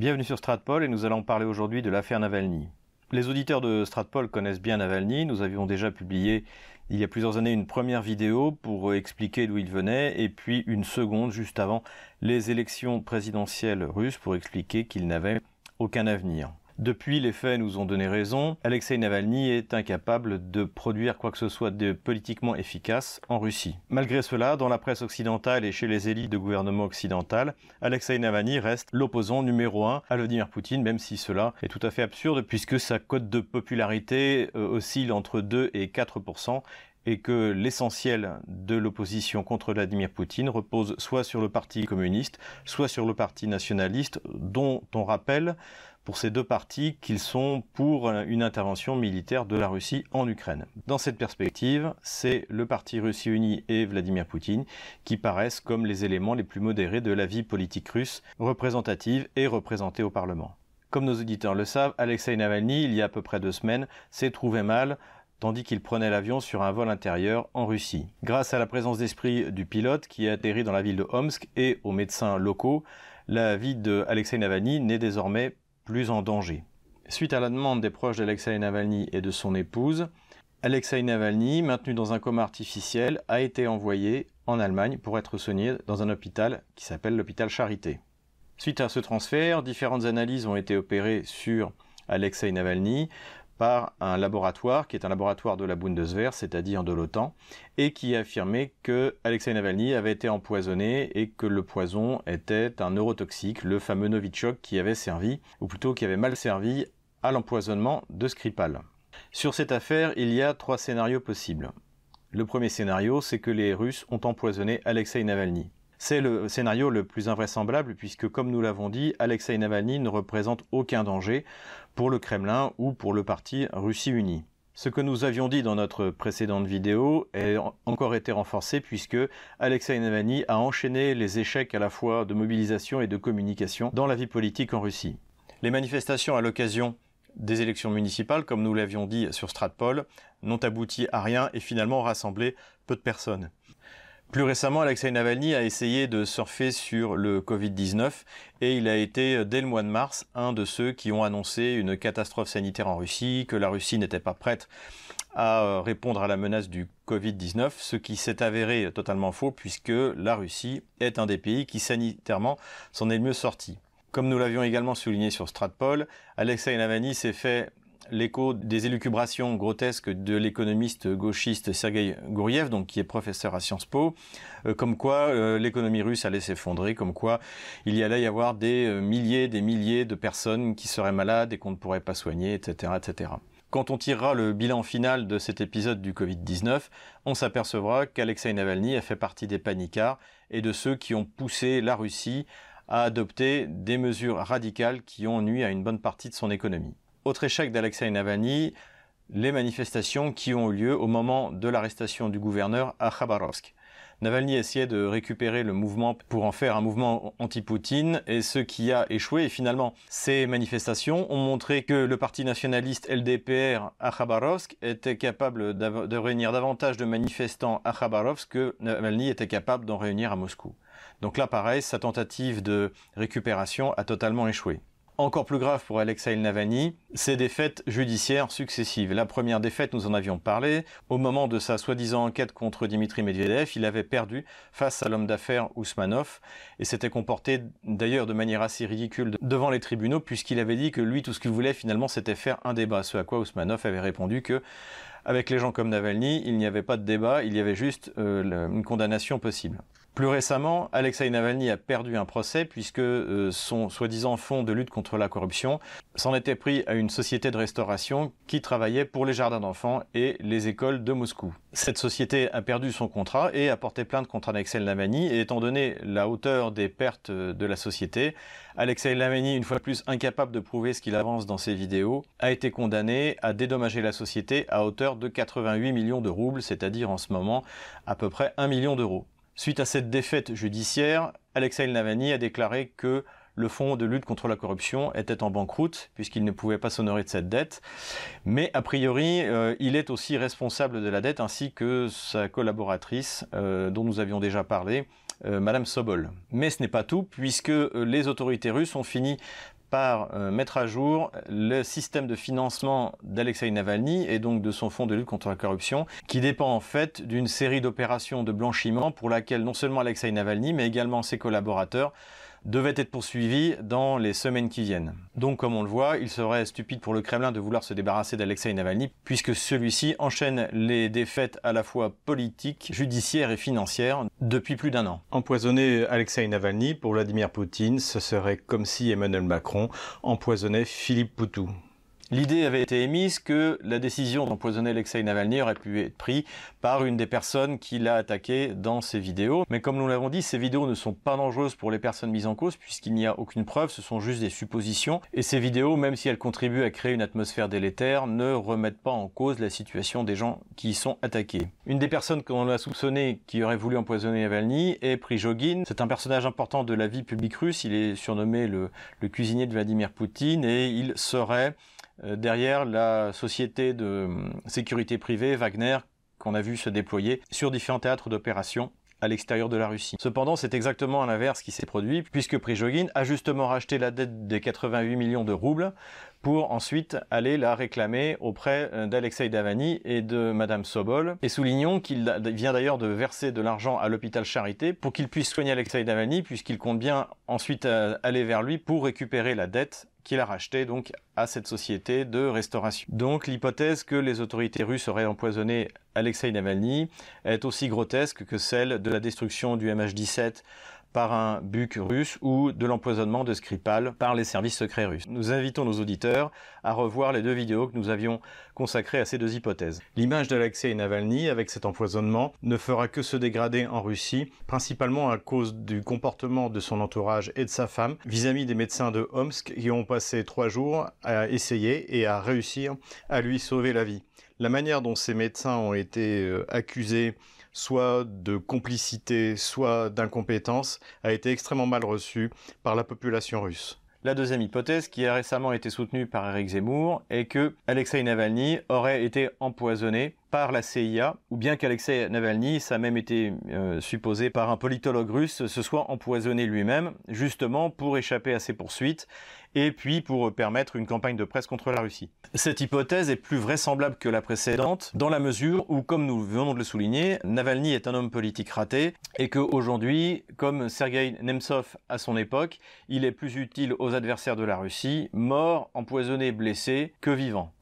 Bienvenue sur Stratpol et nous allons parler aujourd'hui de l'affaire Navalny. Les auditeurs de Stratpol connaissent bien Navalny. Nous avions déjà publié il y a plusieurs années une première vidéo pour expliquer d'où il venait et puis une seconde juste avant les élections présidentielles russes pour expliquer qu'il n'avait aucun avenir. Depuis, les faits nous ont donné raison. Alexei Navalny est incapable de produire quoi que ce soit de politiquement efficace en Russie. Malgré cela, dans la presse occidentale et chez les élites de gouvernement occidental, Alexei Navalny reste l'opposant numéro un à Vladimir Poutine, même si cela est tout à fait absurde puisque sa cote de popularité euh, oscille entre 2 et 4% et que l'essentiel de l'opposition contre Vladimir Poutine repose soit sur le Parti communiste, soit sur le Parti nationaliste, dont on rappelle pour ces deux partis qu'ils sont pour une intervention militaire de la Russie en Ukraine. Dans cette perspective, c'est le Parti Russie Uni et Vladimir Poutine qui paraissent comme les éléments les plus modérés de la vie politique russe, représentative et représentée au Parlement. Comme nos auditeurs le savent, Alexei Navalny, il y a à peu près deux semaines, s'est trouvé mal tandis qu'il prenait l'avion sur un vol intérieur en Russie. Grâce à la présence d'esprit du pilote qui a atterri dans la ville de Omsk et aux médecins locaux, la vie de Alexei Navalny n'est désormais en danger. Suite à la demande des proches d'Alexei Navalny et de son épouse, Alexei Navalny, maintenu dans un coma artificiel, a été envoyé en Allemagne pour être soigné dans un hôpital qui s'appelle l'hôpital Charité. Suite à ce transfert, différentes analyses ont été opérées sur Alexei Navalny par un laboratoire qui est un laboratoire de la Bundeswehr, c'est-à-dire de l'OTAN, et qui a affirmé que Alexei Navalny avait été empoisonné et que le poison était un neurotoxique, le fameux Novichok qui avait servi, ou plutôt qui avait mal servi à l'empoisonnement de Skripal. Sur cette affaire, il y a trois scénarios possibles. Le premier scénario, c'est que les Russes ont empoisonné Alexei Navalny. C'est le scénario le plus invraisemblable puisque, comme nous l'avons dit, Alexei Navalny ne représente aucun danger pour le Kremlin ou pour le parti Russie Unie. Ce que nous avions dit dans notre précédente vidéo a encore été renforcé puisque Alexei Navalny a enchaîné les échecs à la fois de mobilisation et de communication dans la vie politique en Russie. Les manifestations à l'occasion des élections municipales, comme nous l'avions dit sur Stratpol, n'ont abouti à rien et finalement rassemblé peu de personnes. Plus récemment, Alexei Navalny a essayé de surfer sur le Covid-19 et il a été, dès le mois de mars, un de ceux qui ont annoncé une catastrophe sanitaire en Russie, que la Russie n'était pas prête à euh, répondre à la menace du Covid-19, ce qui s'est avéré totalement faux puisque la Russie est un des pays qui sanitairement s'en est le mieux sorti. Comme nous l'avions également souligné sur Stratpol, Alexei Navalny s'est fait l'écho des élucubrations grotesques de l'économiste gauchiste Sergei Gouriev, donc qui est professeur à Sciences Po, euh, comme quoi euh, l'économie russe allait s'effondrer, comme quoi il y allait y avoir des euh, milliers, des milliers de personnes qui seraient malades et qu'on ne pourrait pas soigner, etc., etc. Quand on tirera le bilan final de cet épisode du Covid-19, on s'apercevra qu'Alexei Navalny a fait partie des panicards et de ceux qui ont poussé la Russie à adopter des mesures radicales qui ont nui à une bonne partie de son économie. Autre échec d'Alexei Navalny, les manifestations qui ont eu lieu au moment de l'arrestation du gouverneur à Khabarovsk. Navalny essayait de récupérer le mouvement pour en faire un mouvement anti-Poutine et ce qui a échoué. Et finalement, ces manifestations ont montré que le parti nationaliste LDPR à Khabarovsk était capable de réunir davantage de manifestants à Khabarovsk que Navalny était capable d'en réunir à Moscou. Donc là, pareil, sa tentative de récupération a totalement échoué. Encore plus grave pour Alexei Navalny, ses défaites judiciaires successives. La première défaite, nous en avions parlé, au moment de sa soi-disant enquête contre Dimitri Medvedev, il avait perdu face à l'homme d'affaires Ousmanov et s'était comporté d'ailleurs de manière assez ridicule devant les tribunaux puisqu'il avait dit que lui, tout ce qu'il voulait finalement, c'était faire un débat. Ce à quoi Ousmanov avait répondu que avec les gens comme Navalny, il n'y avait pas de débat, il y avait juste euh, une condamnation possible. Plus récemment, Alexei Navalny a perdu un procès puisque euh, son soi-disant fonds de lutte contre la corruption s'en était pris à une société de restauration qui travaillait pour les jardins d'enfants et les écoles de Moscou. Cette société a perdu son contrat et a porté plainte contre Alexei Navalny et étant donné la hauteur des pertes de la société, Alexei Navalny, une fois plus incapable de prouver ce qu'il avance dans ses vidéos, a été condamné à dédommager la société à hauteur de 88 millions de roubles, c'est-à-dire en ce moment à peu près 1 million d'euros. Suite à cette défaite judiciaire, Alexei Navalny a déclaré que le fonds de lutte contre la corruption était en banqueroute puisqu'il ne pouvait pas s'honorer de cette dette. Mais a priori, euh, il est aussi responsable de la dette ainsi que sa collaboratrice euh, dont nous avions déjà parlé, euh, Madame Sobol. Mais ce n'est pas tout puisque les autorités russes ont fini par euh, mettre à jour le système de financement d'Alexei Navalny et donc de son fonds de lutte contre la corruption, qui dépend en fait d'une série d'opérations de blanchiment pour laquelle non seulement Alexei Navalny, mais également ses collaborateurs devait être poursuivi dans les semaines qui viennent. Donc comme on le voit, il serait stupide pour le Kremlin de vouloir se débarrasser d'Alexei Navalny, puisque celui-ci enchaîne les défaites à la fois politiques, judiciaires et financières depuis plus d'un an. Empoisonner Alexei Navalny pour Vladimir Poutine, ce serait comme si Emmanuel Macron empoisonnait Philippe Poutou. L'idée avait été émise que la décision d'empoisonner Alexei Navalny aurait pu être prise par une des personnes qui l'a attaqué dans ses vidéos. Mais comme nous l'avons dit, ces vidéos ne sont pas dangereuses pour les personnes mises en cause puisqu'il n'y a aucune preuve, ce sont juste des suppositions. Et ces vidéos, même si elles contribuent à créer une atmosphère délétère, ne remettent pas en cause la situation des gens qui y sont attaqués. Une des personnes qu'on a soupçonné qui aurait voulu empoisonner Navalny est Prigogine. C'est un personnage important de la vie publique russe. Il est surnommé le, cuisinier de Vladimir Poutine et il serait derrière la société de euh, sécurité privée Wagner qu'on a vu se déployer sur différents théâtres d'opération à l'extérieur de la Russie. Cependant, c'est exactement l'inverse qui s'est produit, puisque Prigogine a justement racheté la dette des 88 millions de roubles pour ensuite aller la réclamer auprès euh, d'Alexei Davani et de Madame Sobol. Et soulignons qu'il vient d'ailleurs de verser de l'argent à l'hôpital Charité pour qu'il puisse soigner Alexei Davani, puisqu'il compte bien ensuite aller vers lui pour récupérer la dette qu'il a racheté donc à cette société de restauration. Donc l'hypothèse que les autorités russes auraient empoisonné Alexei Navalny est aussi grotesque que celle de la destruction du MH17 par un buk russe ou de l'empoisonnement de Skripal par les services secrets russes. Nous invitons nos auditeurs à revoir les deux vidéos que nous avions consacrées à ces deux hypothèses. L'image d'Alexei Navalny avec cet empoisonnement ne fera que se dégrader en Russie, principalement à cause du comportement de son entourage et de sa femme vis-à-vis des médecins de Omsk qui ont passé trois jours à essayer et à réussir à lui sauver la vie. La manière dont ces médecins ont été euh, accusés soit de complicité, soit d'incompétence, a été extrêmement mal reçu par la population russe. La deuxième hypothèse, qui a récemment été soutenue par Eric Zemmour, est que Alexei Navalny aurait été empoisonné par la CIA, ou bien qu'Alexei Navalny, ça a même été euh, supposé par un politologue russe, se soit empoisonné lui-même, justement pour échapper à ses poursuites et puis pour permettre une campagne de presse contre la Russie. Cette hypothèse est plus vraisemblable que la précédente, dans la mesure où, comme nous venons de le souligner, Navalny est un homme politique raté, et qu'aujourd'hui, comme Sergei Nemtsov à son époque, il est plus utile aux adversaires de la Russie, mort, empoisonné, blessé, que vivant.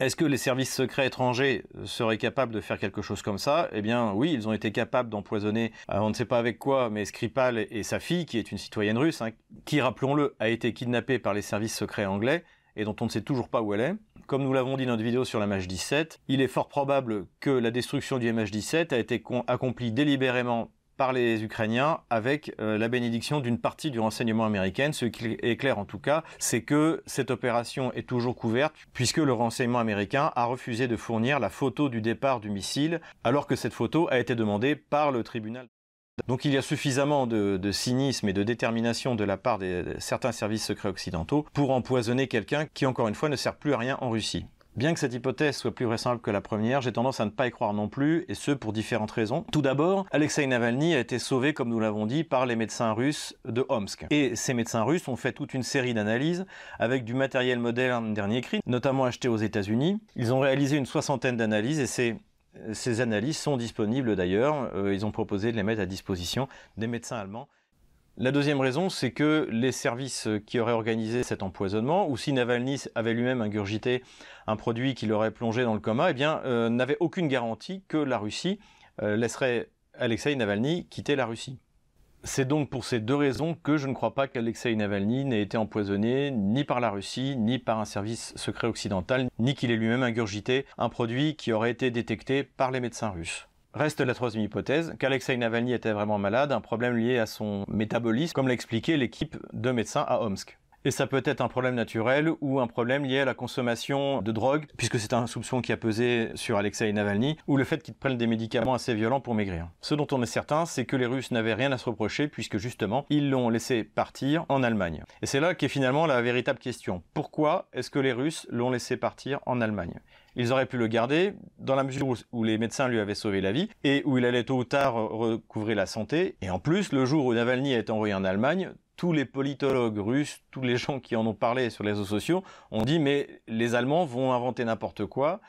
Est-ce que les services secrets étrangers seraient capables de faire quelque chose comme ça? Eh bien oui, ils ont été capables d'empoisonner, euh, on ne sait pas avec quoi, mais Skripal et sa fille, qui est une citoyenne russe, hein, qui, rappelons-le, a été kidnappée par les services secrets anglais et dont on ne sait toujours pas où elle est. Comme nous l'avons dit dans notre vidéo sur la MH17, il est fort probable que la destruction du MH17 a été accomplie délibérément par les Ukrainiens avec euh, la bénédiction d'une partie du renseignement américain. Ce qui est clair en tout cas, c'est que cette opération est toujours couverte puisque le renseignement américain a refusé de fournir la photo du départ du missile alors que cette photo a été demandée par le tribunal. Donc il y a suffisamment de, cynisme et de détermination de la part de certains services secrets occidentaux pour empoisonner quelqu'un qui, encore une fois, ne sert plus à rien en Russie. Bien que cette hypothèse soit plus vraisemblable que la première, j'ai tendance à ne pas y croire non plus, et ce pour différentes raisons. Tout d'abord, Alexei Navalny a été sauvé, comme nous l'avons dit, par les médecins russes de Omsk. Et ces médecins russes ont fait toute une série d'analyses avec du matériel moderne dernier cri, notamment acheté aux États-Unis. Ils ont réalisé une soixantaine d'analyses et ces ces analyses sont disponibles d'ailleurs. Euh, ils ont proposé de les mettre à disposition des médecins allemands. La deuxième raison, c'est que les services qui auraient organisé cet empoisonnement, ou si Navalny avait lui-même ingurgité un produit qui l'aurait plongé dans le coma, eh euh, n'avaient aucune garantie que la Russie euh, laisserait Alexei Navalny quitter la Russie. C'est donc pour ces deux raisons que je ne crois pas qu'Alexei Navalny n'ait été empoisonné ni par la Russie, ni par un service secret occidental, ni qu'il ait lui-même ingurgité un produit qui aurait été détecté par les médecins russes. Reste la troisième hypothèse, qu'Alexei Navalny était vraiment malade, un problème lié à son métabolisme, comme l'a expliqué l'équipe de médecins à Omsk. Et ça peut être un problème naturel ou un problème lié à la consommation de drogue, puisque c'est un soupçon qui a pesé sur Alexei Navalny, ou le fait qu'il prenne des médicaments assez violents pour maigrir. Ce dont on est certain, c'est que les Russes n'avaient rien à se reprocher, puisque justement, ils l'ont laissé partir en Allemagne. Et c'est là qu'est finalement la véritable question. Pourquoi est-ce que les Russes l'ont laissé partir en Allemagne? Ils auraient pu le garder dans la mesure où, les médecins lui avaient sauvé la vie et où il allait tôt ou tard recouvrer la santé. Et en plus, le jour où Navalny été envoyé en Allemagne, tous les politologues russes, tous les gens qui en ont parlé sur les réseaux sociaux, ont dit mais les Allemands vont inventer n'importe quoi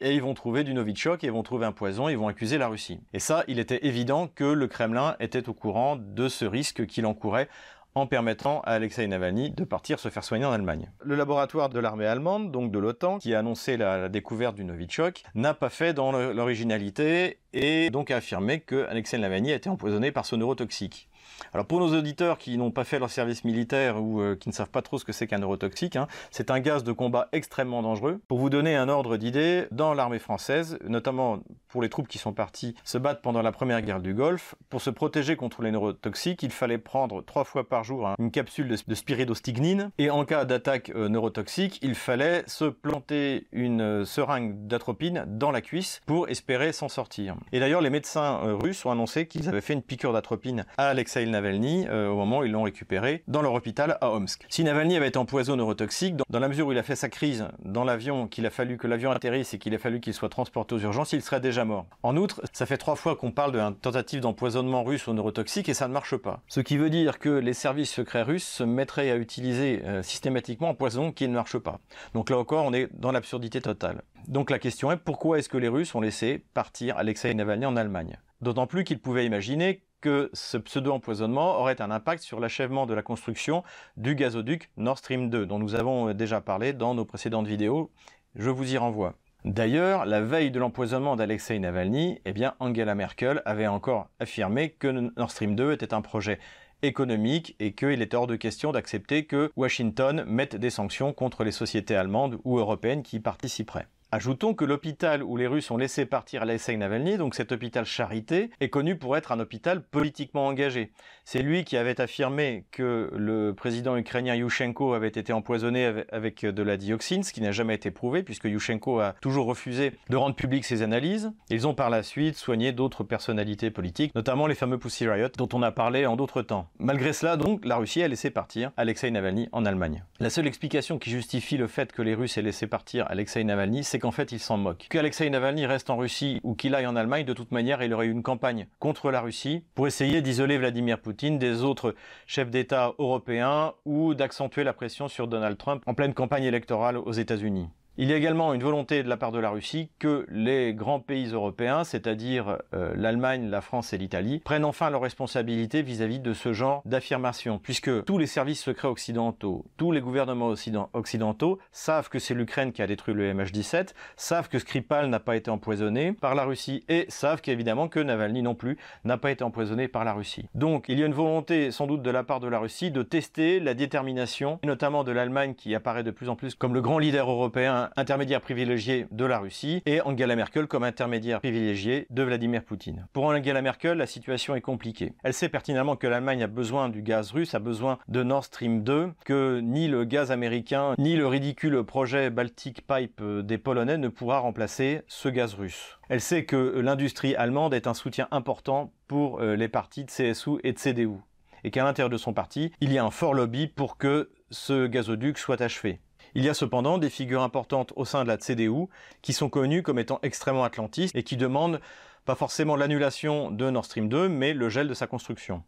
et ils vont trouver du Novichok, ils vont trouver un poison, ils vont accuser la Russie. Et ça, il était évident que le Kremlin était au courant de ce risque qu'il encourait en permettant à Alexei Navalny de partir se faire soigner en Allemagne. Le laboratoire de l'armée allemande, donc de l'OTAN, qui a annoncé la, découverte du Novichok, n'a pas fait dans l'originalité et donc a affirmé que Navalny a été empoisonné par ce neurotoxique. Alors pour nos auditeurs qui n'ont pas fait leur service militaire ou euh, qui ne savent pas trop ce que c'est qu'un neurotoxique, hein, c'est un gaz de combat extrêmement dangereux. Pour vous donner un ordre d'idée, dans l'armée française, notamment pour les troupes qui sont parties se battre pendant la première guerre du Golfe, pour se protéger contre les neurotoxiques, il fallait prendre trois fois par jour hein, une capsule de, spiridostignine et en cas d'attaque euh, neurotoxique, il fallait se planter une euh, seringue d'atropine dans la cuisse pour espérer s'en sortir. Et d'ailleurs, les médecins russes ont annoncé qu'ils avaient fait une piqûre d'atropine à Alexei Navalny euh, au moment où ils l'ont récupéré dans leur hôpital à Omsk. Si Navalny avait été empoisonné neurotoxique, dans, la mesure où il a fait sa crise dans l'avion, qu'il a fallu que l'avion atterrisse et qu'il a fallu qu'il soit transporté aux urgences, il serait déjà mort. En outre, ça fait trois fois qu'on parle d'une tentative d'empoisonnement russe au neurotoxique et ça ne marche pas. Ce qui veut dire que les services secrets russes se mettraient à utiliser euh, systématiquement un poison qui ne marche pas. Donc là encore, on est dans l'absurdité totale. Donc la question est pourquoi est-ce que les Russes ont laissé partir Alexei Navalny en Allemagne? D'autant plus qu'ils pouvaient imaginer que ce pseudo-empoisonnement aurait un impact sur l'achèvement de la construction du gazoduc Nord Stream 2, dont nous avons déjà parlé dans nos précédentes vidéos. Je vous y renvoie. D'ailleurs, la veille de l'empoisonnement d'Alexei Navalny, eh bien, Angela Merkel avait encore affirmé que Nord Stream 2 était un projet économique et qu'il était hors de question d'accepter que Washington mette des sanctions contre les sociétés allemandes ou européennes qui participeraient. Ajoutons que l'hôpital où les Russes ont laissé partir Alexei Navalny, donc cet hôpital Charité, est connu pour être un hôpital politiquement engagé. C'est lui qui avait affirmé que le président ukrainien Yushchenko avait été empoisonné avec de la dioxine, ce qui n'a jamais été prouvé puisque Yushchenko a toujours refusé de rendre public ses analyses. Ils ont par la suite soigné d'autres personnalités politiques, notamment les fameux Pussy Riot dont on a parlé en d'autres temps. Malgré cela, donc, la Russie a laissé partir Alexei Navalny en Allemagne. La seule explication qui justifie le fait que les Russes aient laissé partir Alexei Navalny, c'est qu'en fait, ils s'en moquent. Qu'Alexei Navalny reste en Russie ou qu'il aille en Allemagne, de toute manière, il aurait eu une campagne contre la Russie pour essayer d'isoler Vladimir Poutine des autres chefs d'État européens ou d'accentuer la pression sur Donald Trump en pleine campagne électorale aux États-Unis. Il y a également une volonté de la part de la Russie que les grands pays européens, c'est-à-dire euh, l'Allemagne, la France et l'Italie, prennent enfin leurs responsabilités vis-à-vis de ce genre d'affirmation, puisque tous les services secrets occidentaux, tous les gouvernements occidentaux savent que c'est l'Ukraine qui a détruit le MH17, savent que Skripal n'a pas été empoisonné par la Russie et savent qu'évidemment que Navalny non plus n'a pas été empoisonné par la Russie. Donc il y a une volonté sans doute de la part de la Russie de tester la détermination, notamment de l'Allemagne qui apparaît de plus en plus comme le grand leader européen intermédiaire privilégié de la Russie, et Angela Merkel comme intermédiaire privilégié de Vladimir Poutine. Pour Angela Merkel, la situation est compliquée. Elle sait pertinemment que l'Allemagne a besoin du gaz russe, a besoin de Nord Stream 2, que ni le gaz américain, ni le ridicule projet Baltic Pipe des Polonais ne pourra remplacer ce gaz russe. Elle sait que l'industrie allemande est un soutien important pour euh, les partis de CSU et de CDU et qu'à l'intérieur de son parti, il y a un fort lobby pour que ce gazoduc soit achevé. Il y a cependant des figures importantes au sein de la CDU qui sont connues comme étant extrêmement atlantistes et qui demandent pas forcément l'annulation de Nord Stream 2, mais le gel de sa construction.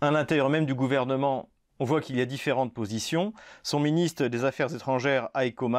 À l'intérieur même du gouvernement, on voit qu'il y a différentes positions. Son ministre des Affaires étrangères, Heiko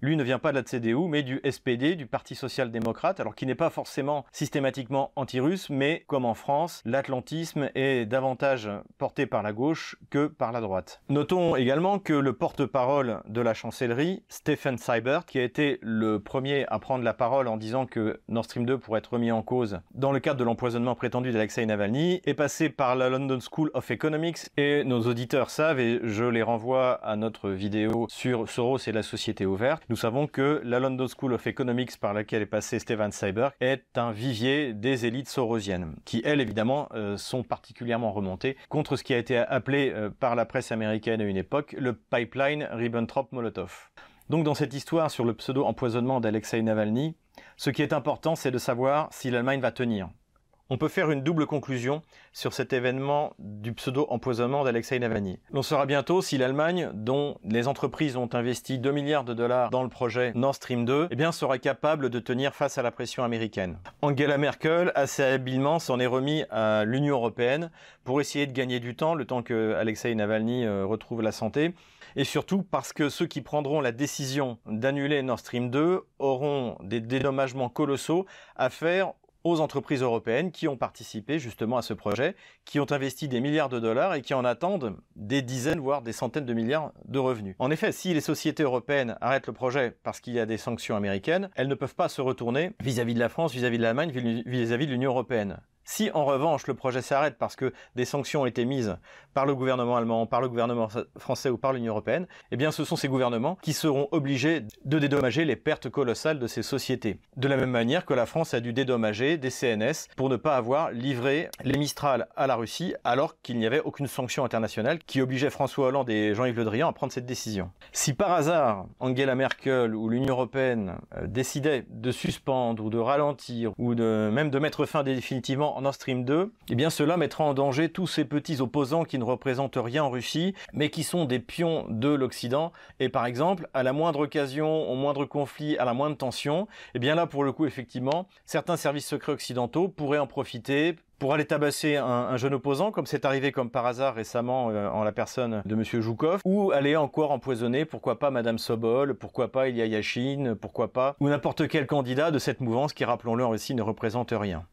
lui ne vient pas de la CDU, mais du SPD, du Parti social-démocrate, alors qui n'est pas forcément systématiquement anti-russe, mais comme en France, l'atlantisme est davantage porté par la gauche que par la droite. Notons également que le porte-parole de la chancellerie, Stephen Seibert, qui a été le premier à prendre la parole en disant que Nord Stream 2 pourrait être remis en cause dans le cadre de l'empoisonnement prétendu d'Alexei Navalny, est passé par la London School of Economics et nos auditeurs savent, et je les renvoie à notre vidéo sur Soros et la société ouverte, nous savons que la London School of Economics par laquelle est passé Stephen Cyber est un vivier des élites sorosiennes, qui elles évidemment euh, sont particulièrement remontées contre ce qui a été appelé euh, par la presse américaine à une époque le pipeline Ribbentrop-Molotov. Donc dans cette histoire sur le pseudo-empoisonnement d'Alexei Navalny, ce qui est important c'est de savoir si l'Allemagne va tenir. On peut faire une double conclusion sur cet événement du pseudo-empoisonnement d'Alexei Navalny. On saura bientôt si l'Allemagne, dont les entreprises ont investi 2 milliards de dollars dans le projet Nord Stream 2, eh sera capable de tenir face à la pression américaine. Angela Merkel, assez habilement, s'en est remis à l'Union européenne pour essayer de gagner du temps, le temps que Alexei Navalny euh, retrouve la santé, et surtout parce que ceux qui prendront la décision d'annuler Nord Stream 2 auront des dédommagements colossaux à faire aux entreprises européennes qui ont participé justement à ce projet, qui ont investi des milliards de dollars et qui en attendent des dizaines, voire des centaines de milliards de revenus. En effet, si les sociétés européennes arrêtent le projet parce qu'il y a des sanctions américaines, elles ne peuvent pas se retourner vis-à-vis de la France, vis-à-vis de l'Allemagne, vis-à-vis de l'Union européenne. Si en revanche le projet s'arrête parce que des sanctions ont été mises par le gouvernement allemand, par le gouvernement français ou par l'Union européenne, eh bien ce sont ces gouvernements qui seront obligés de dédommager les pertes colossales de ces sociétés. De la même manière que la France a dû dédommager des CNS pour ne pas avoir livré les Mistral à la Russie alors qu'il n'y avait aucune sanction internationale qui obligeait François Hollande et Jean-Yves Le Drian à prendre cette décision. Si par hasard Angela Merkel ou l'Union européenne euh, décidaient de suspendre ou de ralentir ou même de mettre fin définitivement en Nord Stream 2, eh bien cela mettra en danger tous ces petits opposants qui ne représentent rien en Russie, mais qui sont des pions de l'Occident. Et par exemple, à la moindre occasion, au moindre conflit, à la moindre tension, eh bien là, pour le coup, effectivement, certains services secrets occidentaux pourraient en profiter pour aller tabasser un, jeune opposant, comme c'est arrivé comme par hasard récemment euh, en la personne de Monsieur Joukov, ou aller encore empoisonner, pourquoi pas Madame Sobol, pourquoi pas Ilya Yashin, pourquoi pas, ou n'importe quel candidat de cette mouvance qui, rappelons-le en Russie, ne représente rien.